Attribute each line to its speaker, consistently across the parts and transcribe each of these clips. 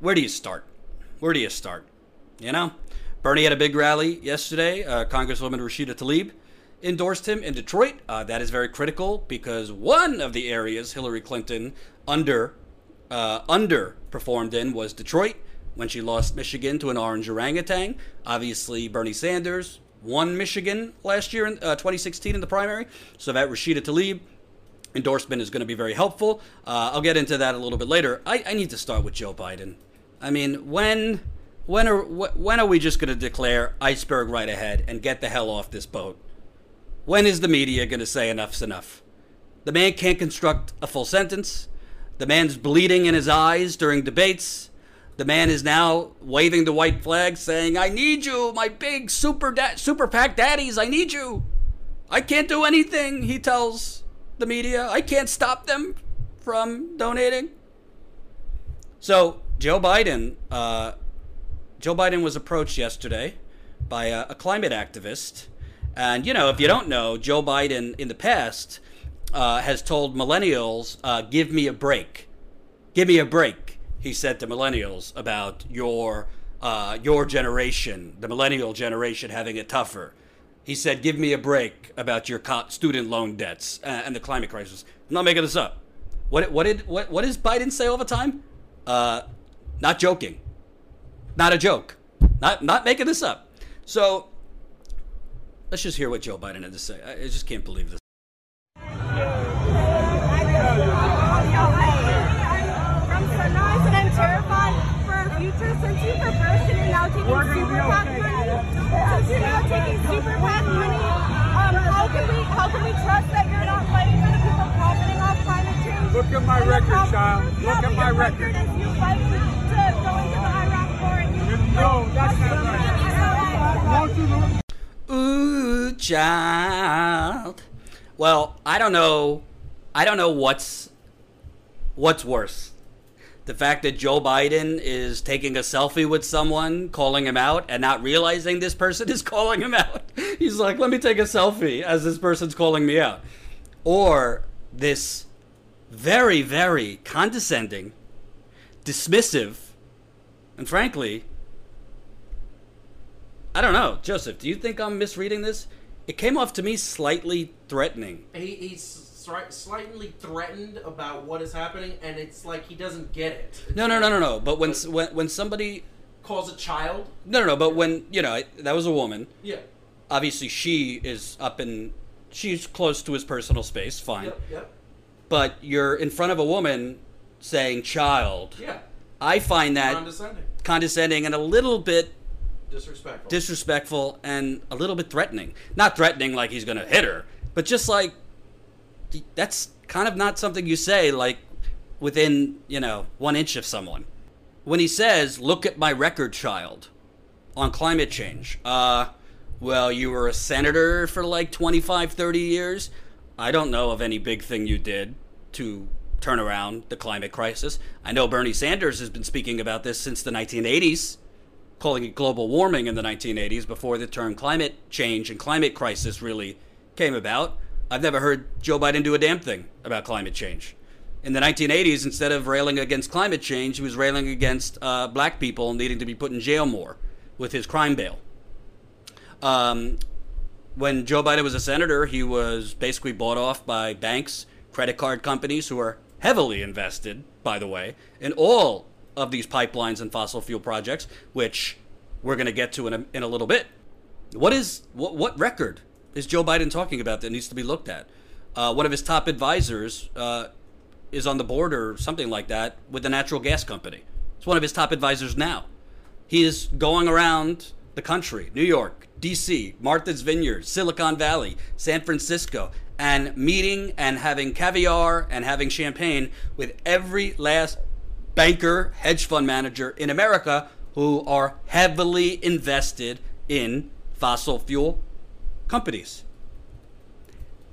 Speaker 1: where do you start? Where do you start? You know, Bernie had a big rally yesterday. Uh, Congresswoman Rashida Tlaib endorsed him in Detroit. Uh, that is very critical because one of the areas Hillary Clinton under uh, underperformed in was Detroit when she lost Michigan to an orange orangutan. Obviously, Bernie Sanders won Michigan last year in uh, 2016 in the primary, so that Rashida Tlaib endorsement is going to be very helpful. Uh, I'll get into that a little bit later. I, I need to start with Joe Biden. I mean, when when are when are we just going to declare iceberg right ahead and get the hell off this boat? When is the media going to say enough's enough? The man can't construct a full sentence. The man's bleeding in his eyes during debates. The man is now waving the white flag saying, I need you, my big super, da- super PAC daddies, I need you. I can't do anything, he tells the media. I can't stop them from donating. So, Joe Biden, uh, Joe Biden was approached yesterday by a, a, climate activist. And, you know, if you don't know, Joe Biden in the past uh, has told millennials, uh, give me a break. Give me a break, he said to millennials about your, uh, your generation, the millennial generation, having it tougher. He said, give me a break about your student loan debts uh, and the climate crisis. I'm not making this up. What, what, did, what, what does Biden say all the time? Uh, not joking. Not a joke. Not, not making this up. So let's just hear what Joe Biden had to say. I just can't believe this.
Speaker 2: Um how can we how can we trust that you're not fighting for the people profiting off climate change? Look at my record, child. Look at my record. Is you fight to go into the Iraq war and you No, that's
Speaker 1: not right. Ooh, child. Well, I don't know. I don't know what's what's worse. The fact that Joe Biden is taking a selfie with someone, calling him out, and not realizing this person is calling him out. He's like, let me take a selfie as this person's calling me out. Or this very, very condescending, dismissive, and frankly, I don't know. Joseph, do you think I'm misreading this? It came off to me slightly threatening.
Speaker 3: He, he's slightly threatened about what is happening, and it's like he doesn't get it.
Speaker 1: It's no, no, no, no, no. But when when when somebody
Speaker 3: calls a child,
Speaker 1: no, no, no. But when you know that was a woman.
Speaker 3: Yeah.
Speaker 1: Obviously, she is up in. She's close to his personal space. Fine.
Speaker 3: Yep. Yep
Speaker 1: but you're in front of a woman saying child.
Speaker 3: Yeah.
Speaker 1: I find that
Speaker 3: condescending,
Speaker 1: condescending and a little bit
Speaker 3: disrespectful,
Speaker 1: disrespectful, and a little bit threatening. Not threatening like he's going to hit her, but just like that's kind of not something you say like within you know one inch of someone. When he says, "Look at my record, child," on climate change, uh, well, you were a senator for like 25, 30 years. I don't know of any big thing you did to turn around the climate crisis. I know Bernie Sanders has been speaking about this since the 1980s, calling it global warming in the 1980s before the term climate change and climate crisis really came about. I've never heard Joe Biden do a damn thing about climate change. In the 1980s, instead of railing against climate change, he was railing against uh, black people needing to be put in jail more with his crime bail. Um, when Joe Biden was a senator, he was basically bought off by banks, credit card companies who are heavily invested, by the way, in all of these pipelines and fossil fuel projects, which we're going to get to in a, in a little bit. What is what, what record is Joe Biden talking about that needs to be looked at? Uh, one of his top advisors uh, is on the board or something like that with the natural gas company. It's one of his top advisors now. He is going around the country, New York, DC, Martha's Vineyard, Silicon Valley, San Francisco, and meeting and having caviar and having champagne with every last banker, hedge fund manager in America who are heavily invested in fossil fuel companies.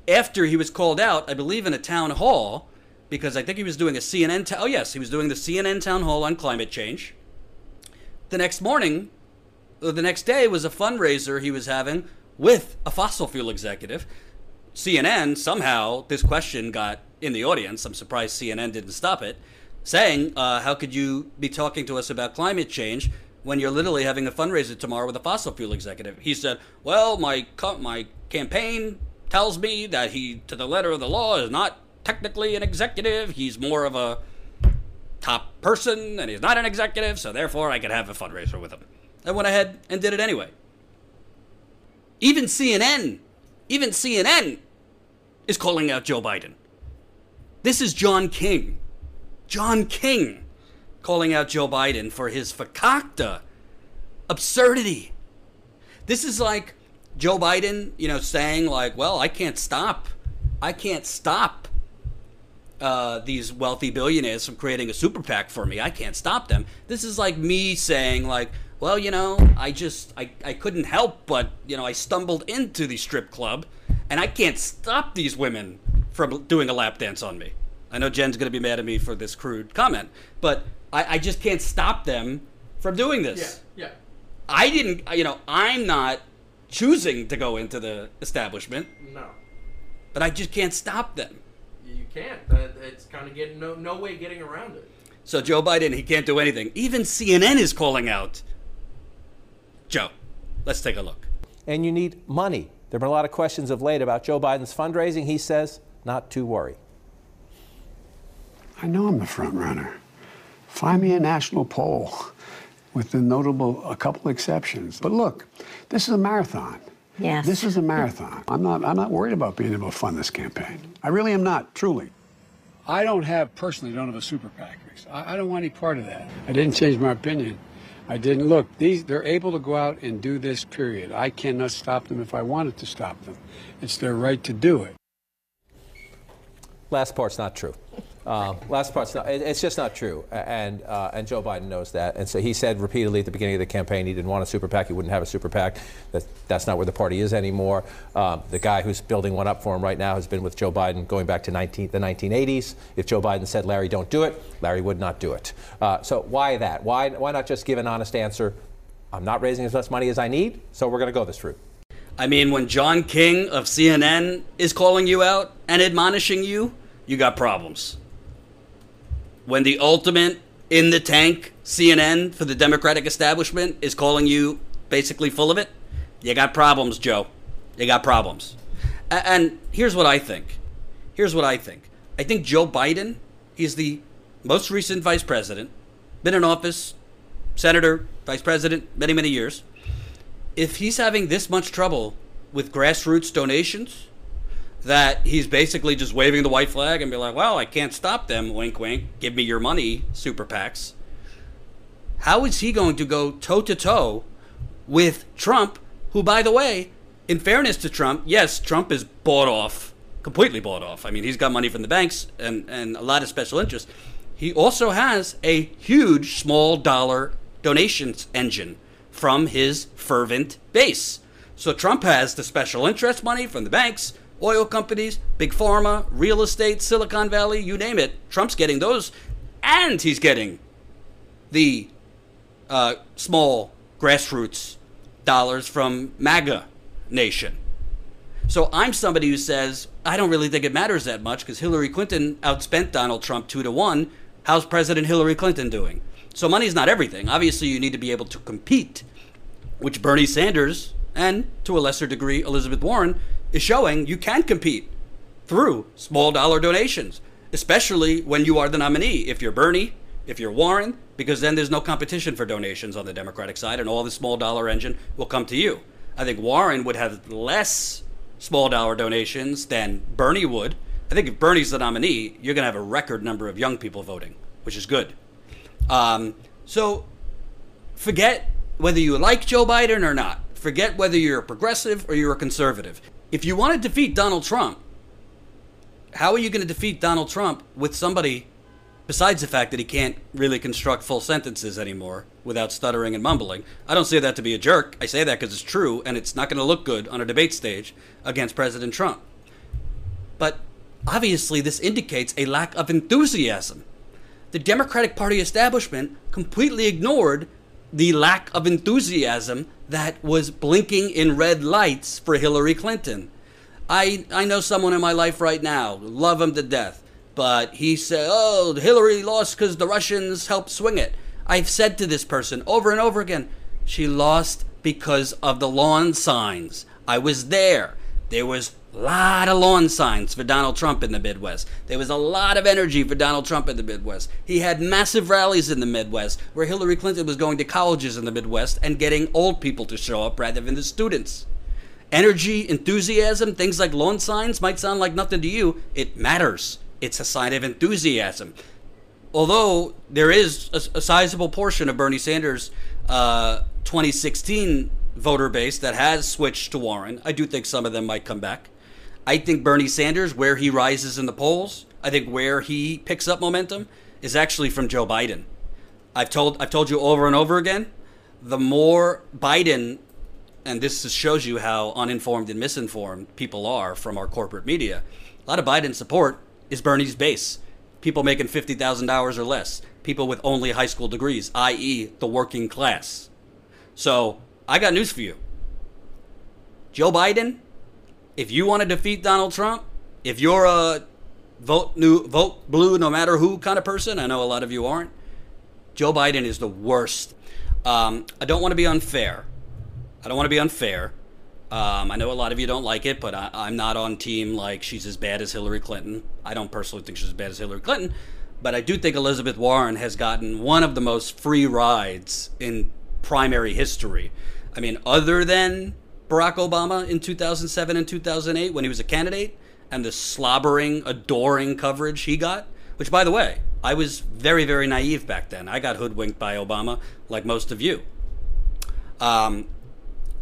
Speaker 1: After he was called out, I believe in a town hall, because I think he was doing a CNN. oh, yes, he was doing the CNN town hall on climate change. The next morning, the next day was a fundraiser he was having with a fossil fuel executive. CNN, somehow, this question got in the audience. I'm surprised CNN didn't stop it. Saying, uh, "How could you be talking to us about climate change when you're literally having a fundraiser tomorrow with a fossil fuel executive?" He said, "Well, my co- my campaign tells me that he, to the letter of the law, is not technically an executive. He's more of a top person, and he's not an executive, so therefore I could have a fundraiser with him." I went ahead and did it anyway. Even CNN, even CNN is calling out Joe Biden. This is John King. John King calling out Joe Biden for his fakakta absurdity. This is like Joe Biden, you know, saying like, "Well, I can't stop, I can't stop uh, these wealthy billionaires from creating a super PAC for me. I can't stop them." This is like me saying like, "Well, you know, I just I, I couldn't help but you know I stumbled into the strip club, and I can't stop these women from doing a lap dance on me." I know Jen's going to be mad at me for this crude comment, but I, I just can't stop them from doing this.
Speaker 3: Yeah, yeah.
Speaker 1: I didn't, you know, I'm not choosing to go into the establishment,
Speaker 3: No,
Speaker 1: but I just can't stop them.
Speaker 3: you can't. That it's kind of getting no no way getting around it.
Speaker 1: So Joe Biden, he can't do anything. Even CNN is calling out Joe. Let's take a look.
Speaker 4: and you need money. There have been a lot of questions of late about Joe Biden's fundraising. He says, not to worry.
Speaker 5: I know I'm the front runner. Find me a national poll with the notable, a couple exceptions. But look, this is a marathon.
Speaker 6: Yes.
Speaker 5: This is a marathon. I'm not, I'm not worried about being able to fund this campaign. I really am not, truly. I don't have, personally, don't have a super PAC. I, I don't want any part of that. I didn't change my opinion. I didn't look. These they're able to go out and do this. Period. I cannot stop them if I wanted to stop them. It's their right to do it.
Speaker 4: Last part's not true. Uh, last it- It's just not true, and uh, and Joe Biden knows that. And so he said repeatedly at the beginning of the campaign he didn't want a super PAC. He wouldn't have a super PAC. That that's not where the party is anymore. Um, the guy who's building one up for him right now has been with Joe Biden going back to 19, the 1980s. If Joe Biden said Larry, don't do it, Larry would not do it. Uh, so why that? Why why not just give an honest answer? I'm not raising as much money as I need, so we're going to go this route.
Speaker 1: I mean, when John King of CNN is calling you out and admonishing you, you got problems. When the ultimate in the tank CNN for the Democratic establishment is calling you basically full of it, you got problems, Joe. You got problems. And here's what I think. Here's what I think. I think Joe Biden is the most recent vice president, been in office, senator, vice president, many, many years if he's having this much trouble with grassroots donations, that he's basically just waving the white flag and be like, well, I can't stop them, wink, wink, give me your money, super PACs. How is he going to go toe to toe with Trump, who, by the way, in fairness to Trump, yes, Trump is bought off, completely bought off. I mean, he's got money from the banks and, and a lot of special interests. He also has a huge small dollar donations engine from his fervent base. So Trump has the special interest money from the banks, oil companies, big pharma, real estate, Silicon Valley, you name it. Trump's getting those, and he's getting the uh, small grassroots dollars from MAGA Nation. So I'm somebody who says I don't really think it matters that much because Hillary Clinton outspent Donald Trump two to one. How's President Hillary Clinton doing? So money's not everything. Obviously, you need to be able to compete, which Bernie Sanders and to a lesser degree Elizabeth Warren is showing you can compete through small dollar donations, especially when you are the nominee. If you're Bernie, if you're Warren, because then there's no competition for donations on the Democratic side, and all the small dollar engine will come to you. I think Warren would have less small dollar donations than Bernie would. I think if Bernie's the nominee, you're going to have a record number of young people voting, which is good. Um, so forget whether you like Joe Biden or not. Forget whether you're a progressive or you're a conservative. If you want to defeat Donald Trump, how are you going to defeat Donald Trump with somebody besides the fact that he can't really construct full sentences anymore without stuttering and mumbling? I don't say that to be a jerk. I say that because it's true and it's not going to look good on a debate stage against President Trump. But obviously, this indicates a lack of enthusiasm. The Democratic Party establishment completely ignored the lack of enthusiasm that was blinking in red lights for Hillary Clinton. I, I know someone in my life right now, love him to death. but he said, "Oh, Hillary lost because the Russians helped swing it." I've said to this person over and over again, she lost because of the lawn signs. I was there. There was a lot of lawn signs for Donald Trump in the Midwest. There was a lot of energy for Donald Trump in the Midwest. He had massive rallies in the Midwest where Hillary Clinton was going to colleges in the Midwest and getting old people to show up rather than the students. Energy, enthusiasm, things like lawn signs might sound like nothing to you. It matters. It's a sign of enthusiasm although there is a, a sizable portion of Bernie Sanders' uh, 2016 voter base that has switched to Warren, I do think some of them might come back. I think Bernie Sanders, where he rises in the polls, I think where he picks up momentum is actually from Joe Biden. I've told I've told you over and over again, the more Biden and this shows you how uninformed and misinformed people are from our corporate media. A lot of Biden support is Bernie's base people making $50,000 or less, people with only high school degrees, i.e., the working class. So I got news for you. Joe Biden, if you want to defeat Donald Trump, if you're a vote new vote blue no matter who kind of person, I know a lot of you aren't. Joe Biden is the worst. Um, I don't want to be unfair. I don't want to be unfair. Um, I know a lot of you don't like it, but I, am not on team like she's as bad as Hillary Clinton. I don't personally think she's as bad as Hillary Clinton, but I do think Elizabeth Warren has gotten one of the most free rides in primary history. I mean, other than Barack Obama in 2007 and 2008 when he was a candidate, and the slobbering, adoring coverage he got, which, by the way, I was very, very naive back then. I got hoodwinked by Obama, like most of you. Um,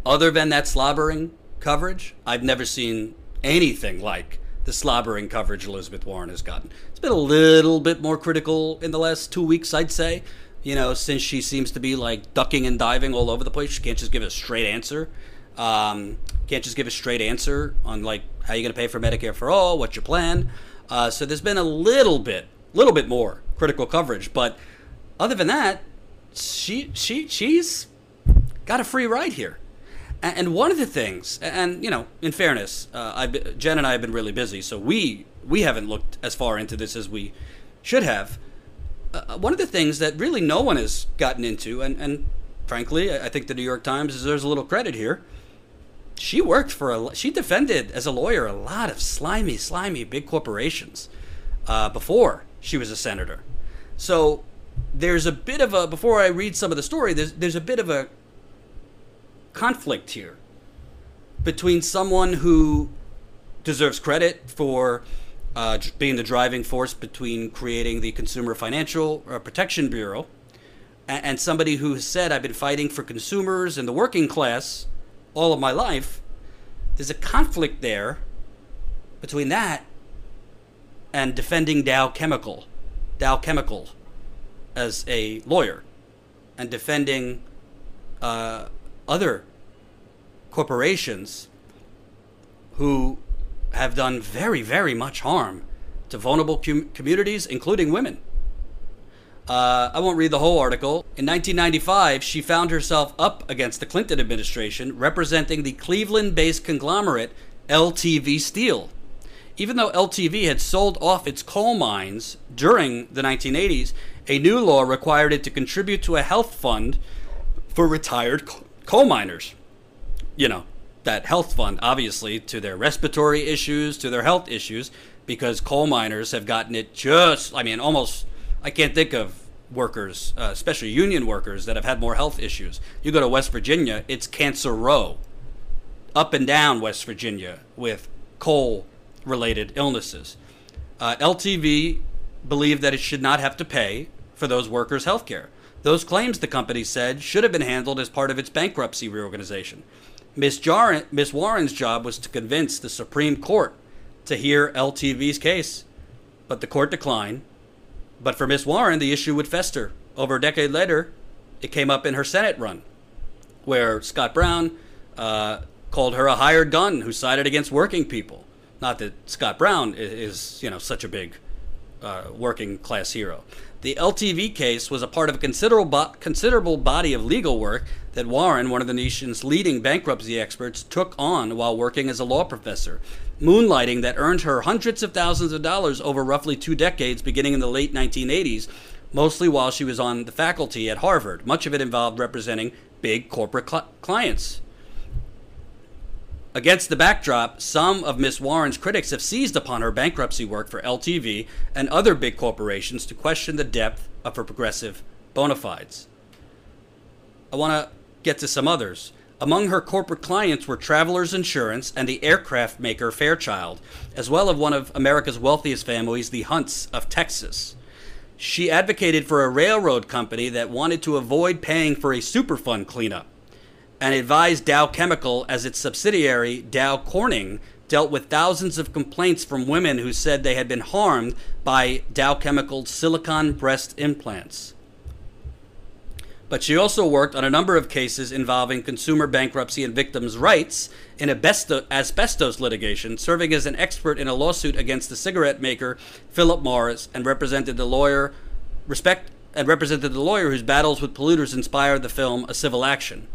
Speaker 1: other than that slobbering coverage, I've never seen anything like the slobbering coverage Elizabeth Warren has gotten. It's been a little bit more critical in the last two weeks, I'd say. You know, since she seems to be like ducking and diving all over the place, she can't just give a straight answer. Um, can't just give a straight answer on like how you're going to pay for Medicare for all, what's your plan. Uh, so there's been a little bit, little bit more critical coverage, but other than that, she she she's got a free ride here. And one of the things, and you know, in fairness, uh, Jen and I have been really busy, so we we haven't looked as far into this as we should have. Uh, uh, one of the things that really no one has gotten into, and, and frankly, I think the New York Times deserves a little credit here. She worked for a, she defended as a lawyer a lot of slimy, slimy big corporations uh, before she was a senator. So there's a bit of a before I read some of the story, there's there's a bit of a conflict here between someone who deserves credit for uh, being the driving force between creating the Consumer Financial uh, Protection Bureau and, somebody who said, I've been fighting for consumers and the working class all of my life. There's a conflict there between that and defending Dow Chemical, Dow Chemical, as a lawyer, and defending uh, other corporations who have done very, very much harm to vulnerable com- communities, including women. Uh, I won't read the whole article. In 1995, she found herself up against the Clinton administration representing the Cleveland based conglomerate LTV Steel. Even though LTV had sold off its coal mines during the 1980s, a new law required it to contribute to a health fund for retired coal miners. You know, that health fund, obviously, to their respiratory issues, to their health issues, because coal miners have gotten it just, I mean, almost, I can't think of workers, uh, especially union workers, that have had more health issues. You go to West Virginia, it's Cancer Row, up and down West Virginia with coal related illnesses. Uh, LTV believed that it should not have to pay for those workers' health care. Those claims, the company said, should have been handled as part of its bankruptcy reorganization. Miss, Jar- Miss Warren's job was to convince the Supreme Court to hear LTV's case, but the court declined. But for Miss Warren, the issue would fester. Over a decade later, it came up in her Senate run, where Scott Brown uh, called her a hired gun who sided against working people. Not that Scott Brown is, you know, such a big uh, working class hero. The LTV case was a part of a considerable, considerable body of legal work that Warren, one of the nation's leading bankruptcy experts, took on while working as a law professor, moonlighting that earned her hundreds of thousands of dollars over roughly two decades beginning in the late 1980s, mostly while she was on the faculty at Harvard. Much of it involved representing big corporate cl- clients. Against the backdrop, some of Miss Warren's critics have seized upon her bankruptcy work for LTV and other big corporations to question the depth of her progressive bona fides. I want to get to some others. Among her corporate clients were Travelers Insurance and the aircraft maker Fairchild, as well as one of America's wealthiest families, the Hunts of Texas. She advocated for a railroad company that wanted to avoid paying for a Superfund cleanup and advised Dow Chemical as its subsidiary, Dow Corning, dealt with thousands of complaints from women who said they had been harmed by Dow Chemical's silicone breast implants. But she also worked on a number of cases involving consumer bankruptcy and victims' rights in asbestos litigation, serving as an expert in a lawsuit against the cigarette maker Philip Morris and represented the lawyer respect and represented the lawyer whose battles with polluters inspired the film A Civil Action.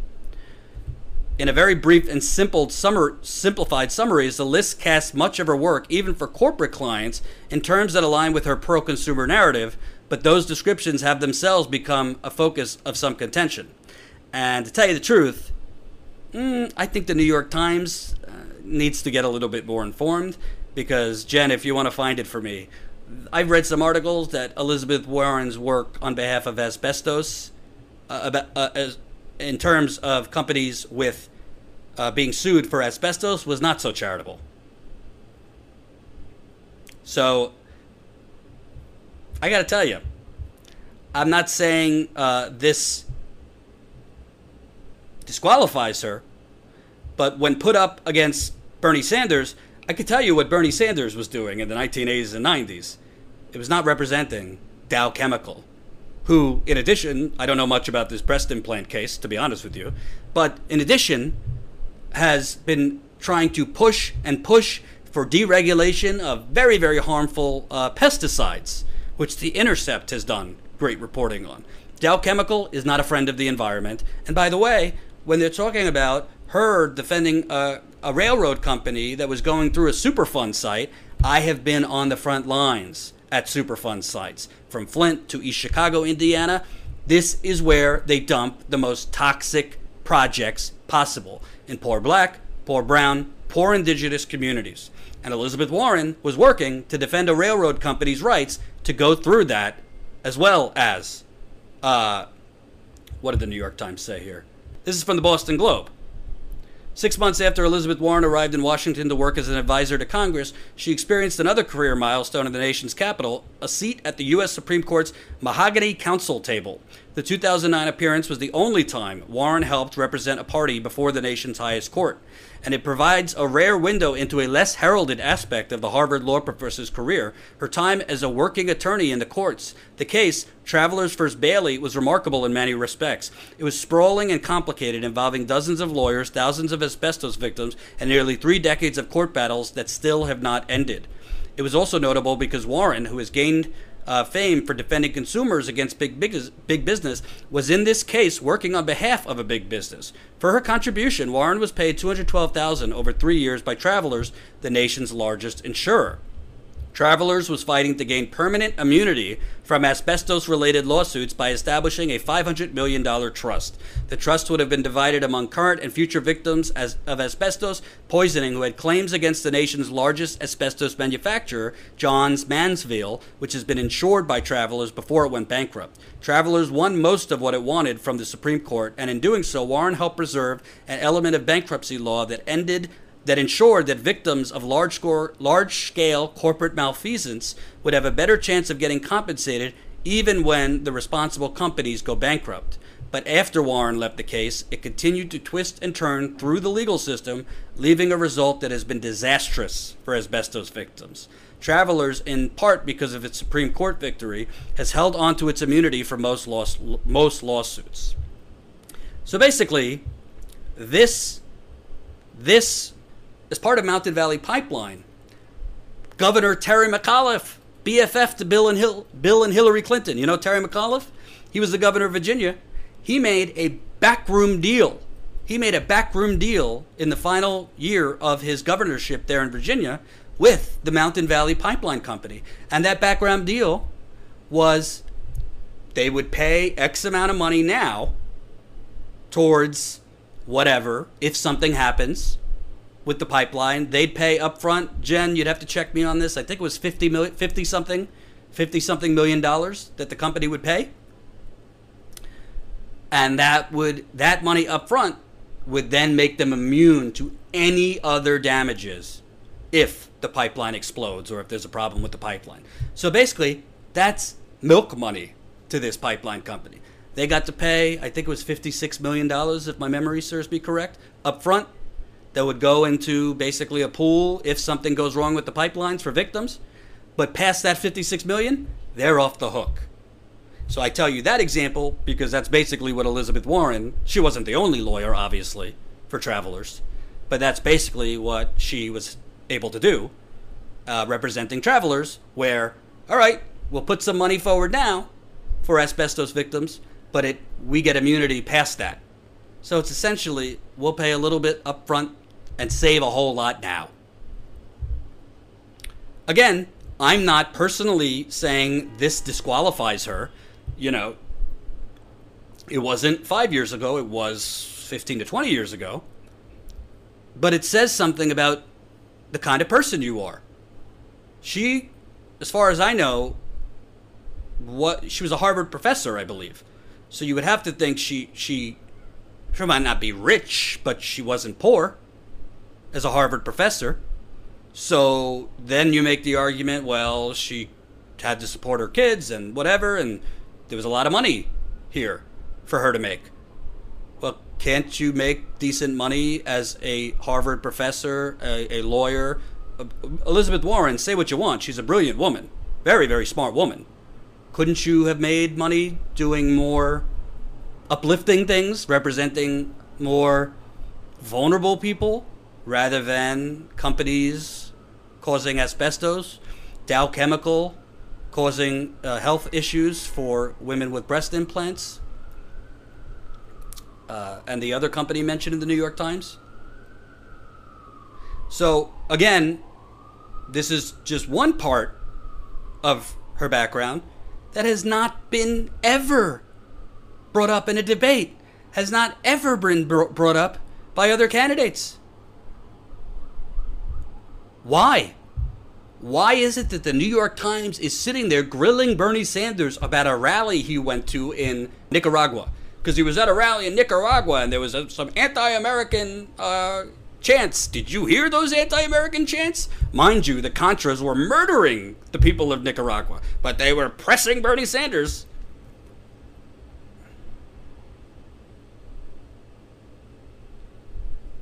Speaker 1: In a very brief and simple summer, simplified summaries, the list casts much of her work, even for corporate clients, in terms that align with her pro consumer narrative, but those descriptions have themselves become a focus of some contention. And to tell you the truth, mm, I think the New York Times uh, needs to get a little bit more informed because, Jen, if you want to find it for me, I've read some articles that Elizabeth Warren's work on behalf of asbestos, uh, about, uh, as, in terms of companies with uh, being sued for asbestos was not so charitable. So I got to tell you, I'm not saying uh, this disqualifies her, but when put up against Bernie Sanders, I can tell you what Bernie Sanders was doing in the 1980s and 90s. It was not representing Dow Chemical who, in addition, I don't know much about this breast implant case, to be honest with you, but in addition, has been trying to push and push for deregulation of very, very harmful uh, pesticides, which The Intercept has done great reporting on. Dow Chemical is not a friend of the environment. And by the way, when they're talking about her defending a, a railroad company that was going through a Superfund site, I have been on the front lines at Superfund sites. From Flint to East Chicago, Indiana, this is where they dump the most toxic projects possible in poor black, poor brown, poor indigenous communities. And Elizabeth Warren was working to defend a railroad company's rights to go through that, as well as, uh, what did the New York Times say here? This is from the Boston Globe. Six months after Elizabeth Warren arrived in Washington to work as an advisor to Congress, she experienced another career milestone in the nation's capital a seat at the U.S. Supreme Court's Mahogany Counsel table. The 2009 appearance was the only time Warren helped represent a party before the nation's highest court and it provides a rare window into a less heralded aspect of the Harvard law professor's career, her time as a working attorney in the courts. The case, Travelers vs. Bailey, was remarkable in many respects. It was sprawling and complicated, involving dozens of lawyers, thousands of asbestos victims, and nearly three decades of court battles that still have not ended. It was also notable because Warren, who has gained uh, fame for defending consumers against big, big, big business, was in this case working on behalf of a big business. For her contribution, Warren was paid 212000 over three years by Travelers, the nation's largest insurer. Travelers was fighting to gain permanent immunity from asbestos related lawsuits by establishing a $500 million trust. The trust would have been divided among current and future victims as, of asbestos poisoning who had claims against the nation's largest asbestos manufacturer, Johns Manville, which has been insured by Travelers before it went bankrupt. Travelers won most of what it wanted from the Supreme Court, and in doing so, Warren helped preserve an element of bankruptcy law that ended that ensured that victims of large, score, large scale corporate malfeasance would have a better chance of getting compensated even when the responsible companies go bankrupt. But after Warren left the case, it continued to twist and turn through the legal system, leaving a result that has been disastrous for asbestos victims. Travelers, in part because of its Supreme Court victory, has held onto its immunity for most, laws, most lawsuits. So basically, this this as part of Mountain Valley Pipeline. Governor Terry McAuliffe BFF to Bill and Hill, Bill and Hillary Clinton. You know Terry McAuliffe? He was the governor of Virginia. He made a backroom deal. He made a backroom deal in the final year of his governorship there in Virginia with the Mountain Valley Pipeline Company. And that background deal was they would pay X amount of money now towards whatever if something happens with the pipeline. They'd pay upfront. Jen, you'd have to check me on this. I think it was 50 million 50 something 50 something million dollars that the company would pay. And that would that money upfront would then make them immune to any other damages if the pipeline explodes or if there's a problem with the pipeline. So basically, that's milk money to this pipeline company. They got to pay, I think it was $56 million, if my memory serves me correct, up front. That would go into basically a pool if something goes wrong with the pipelines for victims. But past that 56 million, they're off the hook. So I tell you that example because that's basically what Elizabeth Warren, she wasn't the only lawyer, obviously, for travelers, but that's basically what she was able to do, uh, representing travelers, where, all right, we'll put some money forward now for asbestos victims, but it we get immunity past that. So it's essentially we'll pay a little bit up front and save a whole lot now. Again, I'm not personally saying this disqualifies her. You know, it wasn't five years ago, it was 15 to 20 years ago. But it says something about the kind of person you are. She, as far as I know, what she was a Harvard professor, I believe. So you would have to think she she she might not be rich, but she wasn't poor as a Harvard professor. So then you make the argument, well, she had to support her kids and whatever, and there was a lot of money here for her to make. Well, can't you make decent money as a Harvard professor, a, a lawyer? Elizabeth Warren, say what you want. She's a brilliant woman, very, very smart woman. Couldn't you have made money doing more uplifting things, representing more vulnerable people rather than companies causing asbestos, Dow Chemical causing uh, health issues for women with breast implants, uh, and the other company mentioned in the New York Times. So, again, this is just one part of her background that has not been ever brought up in a debate, has not ever been brought up by other candidates. Why? Why is it that the New York Times is sitting there grilling Bernie Sanders about a rally he went to in Nicaragua? Because he was at a rally in Nicaragua and there was a, some anti American uh, chants. Did you hear those anti American chants? Mind you, the Contras were murdering the people of Nicaragua, but they were pressing Bernie Sanders.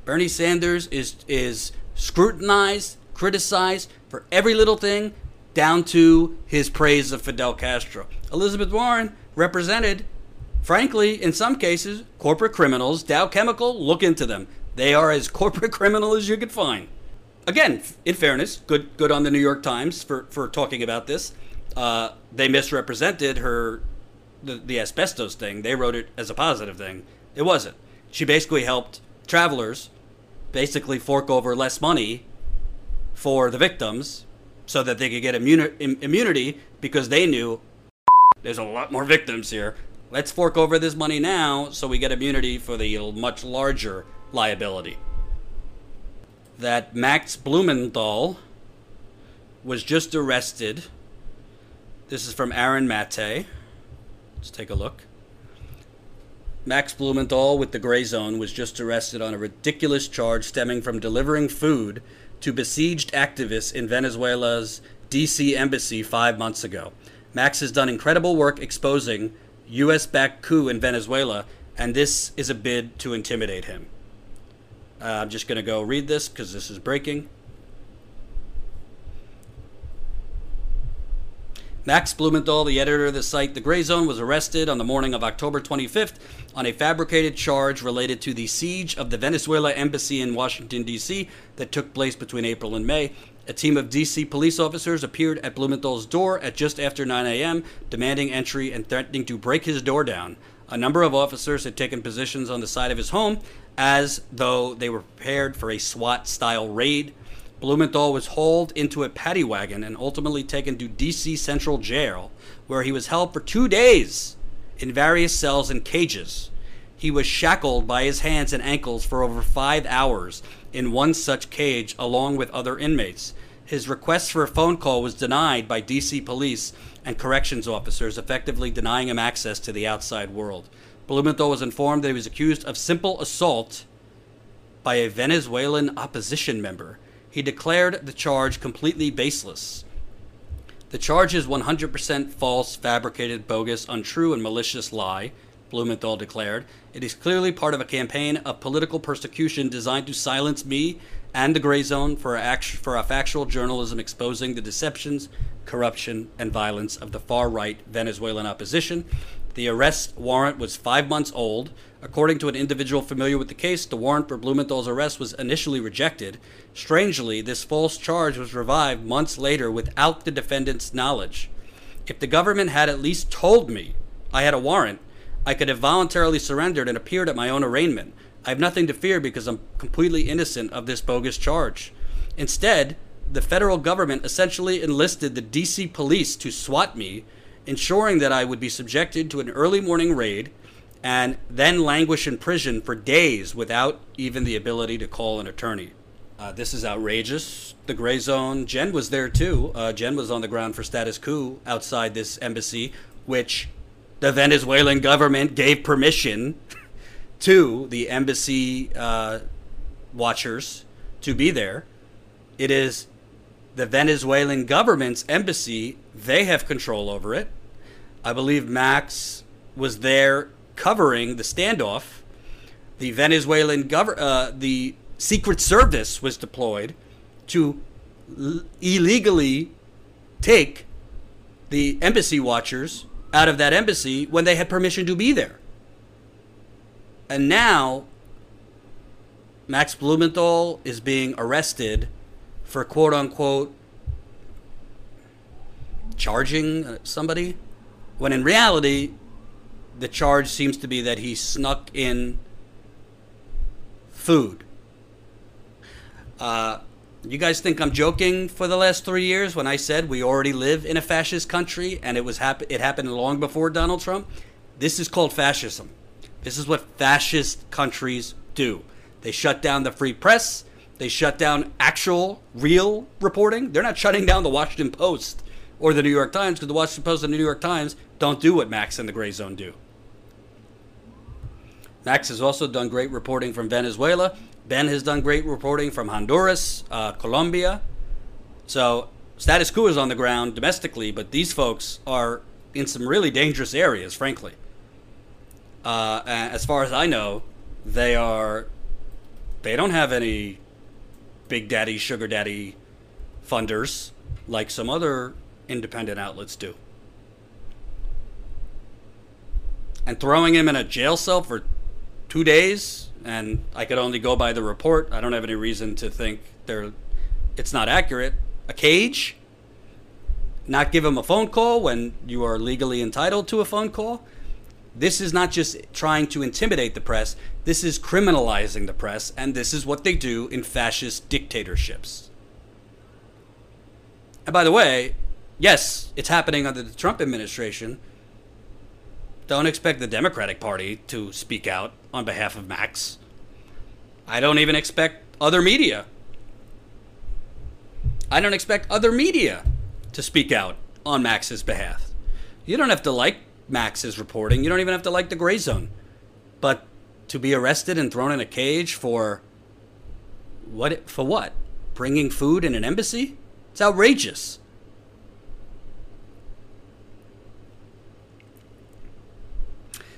Speaker 1: Bernie Sanders is, is scrutinized, criticized for every little thing, down to his praise of Fidel Castro. Elizabeth Warren represented, frankly, in some cases, corporate criminals. Dow Chemical, look into them. They are as corporate criminal as you could find. Again, in fairness, good good on the New York Times for, for talking about this. Uh, they misrepresented her the, the asbestos thing. They wrote it as a positive thing. It wasn't. She basically helped travelers basically fork over less money for the victims so that they could get immuni- immunity because they knew there's a lot more victims here. Let's fork over this money now so we get immunity for the much larger liability. That Max Blumenthal was just arrested. This is from Aaron Mate. Let's take a look. Max Blumenthal with the Gray Zone was just arrested on a ridiculous charge stemming from delivering food to besieged activists in Venezuela's DC embassy five months ago. Max has done incredible work exposing U.S. backed coup in Venezuela, and this is a bid to intimidate him. Uh, I'm just going to go read this because this is breaking. Max Blumenthal, the editor of the site The Gray Zone, was arrested on the morning of October 25th on a fabricated charge related to the siege of the Venezuela embassy in Washington, D.C., that took place between April and May. A team of DC police officers appeared at Blumenthal's door at just after 9 a.m., demanding entry and threatening to break his door down. A number of officers had taken positions on the side of his home as though they were prepared for a SWAT style raid. Blumenthal was hauled into a paddy wagon and ultimately taken to DC Central Jail, where he was held for two days in various cells and cages. He was shackled by his hands and ankles for over five hours in one such cage, along with other inmates. His request for a phone call was denied by DC police and corrections officers, effectively denying him access to the outside world. Blumenthal was informed that he was accused of simple assault by a Venezuelan opposition member. He declared the charge completely baseless. The charge is 100% false, fabricated, bogus, untrue, and malicious lie, Blumenthal declared. It is clearly part of a campaign of political persecution designed to silence me and the Gray Zone for act- for a factual journalism exposing the deceptions, corruption, and violence of the far right Venezuelan opposition. The arrest warrant was five months old. According to an individual familiar with the case, the warrant for Blumenthal's arrest was initially rejected. Strangely, this false charge was revived months later without the defendant's knowledge. If the government had at least told me I had a warrant, I could have voluntarily surrendered and appeared at my own arraignment. I have nothing to fear because I'm completely innocent of this bogus charge. Instead, the federal government essentially enlisted the DC police to SWAT me, ensuring that I would be subjected to an early morning raid and then languish in prison for days without even the ability to call an attorney. Uh, this is outrageous. The gray zone. Jen was there too. Uh, Jen was on the ground for Status Coup outside this embassy, which the Venezuelan government gave permission to the embassy uh, watchers to be there. It is the Venezuelan government's embassy. They have control over it. I believe Max was there covering the standoff. The Venezuelan gov- uh, the Secret Service was deployed to l- illegally take the embassy watchers out of that embassy when they had permission to be there. And now Max Blumenthal is being arrested for quote unquote charging somebody when in reality the charge seems to be that he snuck in food. Uh, you guys think I'm joking for the last three years when I said we already live in a fascist country and it was hap- it happened long before Donald Trump? This is called fascism. This is what fascist countries do. They shut down the free press. They shut down actual, real reporting. They're not shutting down the Washington Post or the New York Times because the Washington Post and the New York Times don't do what Max and the Gray Zone do. Max has also done great reporting from Venezuela. Ben has done great reporting from Honduras, uh, Colombia. So Status Coup is on the ground domestically, but these folks are in some really dangerous areas, frankly. Uh, as far as I know, they are. They don't have any big daddy, sugar daddy funders like some other independent outlets do. And throwing him in a jail cell for two days, and I could only go by the report. I don't have any reason to think they're, it's not accurate. A cage? Not give him a phone call when you are legally entitled to a phone call? This is not just trying to intimidate the press, this is criminalizing the press, and this is what they do in fascist dictatorships. And by the way, yes, it's happening under the Trump administration. Don't expect the Democratic Party to speak out on behalf of Max. I don't even expect other media. I don't expect other media to speak out on Max's behalf. You don't have to like Max's reporting. You don't even have to like the gray zone. But to be arrested and thrown in a cage for what for what? Bringing food in an embassy? It's outrageous.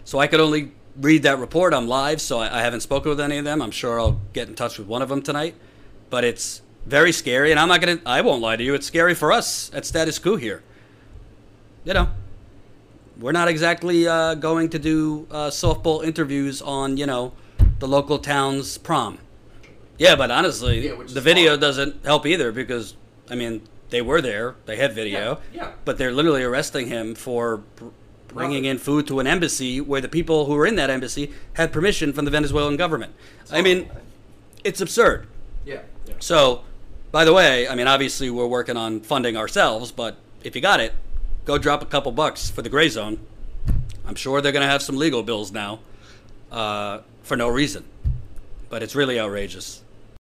Speaker 1: So I could only read that report. I'm live, so I, I haven't spoken with any of them. I'm sure I'll get in touch with one of them tonight. But it's very scary, and I'm not gonna. I won't lie to you. It's scary for us at Status Coup here. You know, we're not exactly uh, going to do uh, softball interviews on you know the local town's prom. Yeah, but honestly,
Speaker 3: Yeah,
Speaker 1: the video doesn't help either because I mean, they were there. They had video.
Speaker 3: Yeah, yeah.
Speaker 1: But they're literally arresting him for bringing in food to an embassy where the people who were in that embassy had permission from the Venezuelan government. I mean, it's absurd.
Speaker 3: Yeah.
Speaker 1: So, by the way, I mean, obviously we're working on funding ourselves, but if you got it, go drop a couple bucks for the gray zone. I'm sure they're going to have some legal bills now uh, for no reason. But it's really outrageous.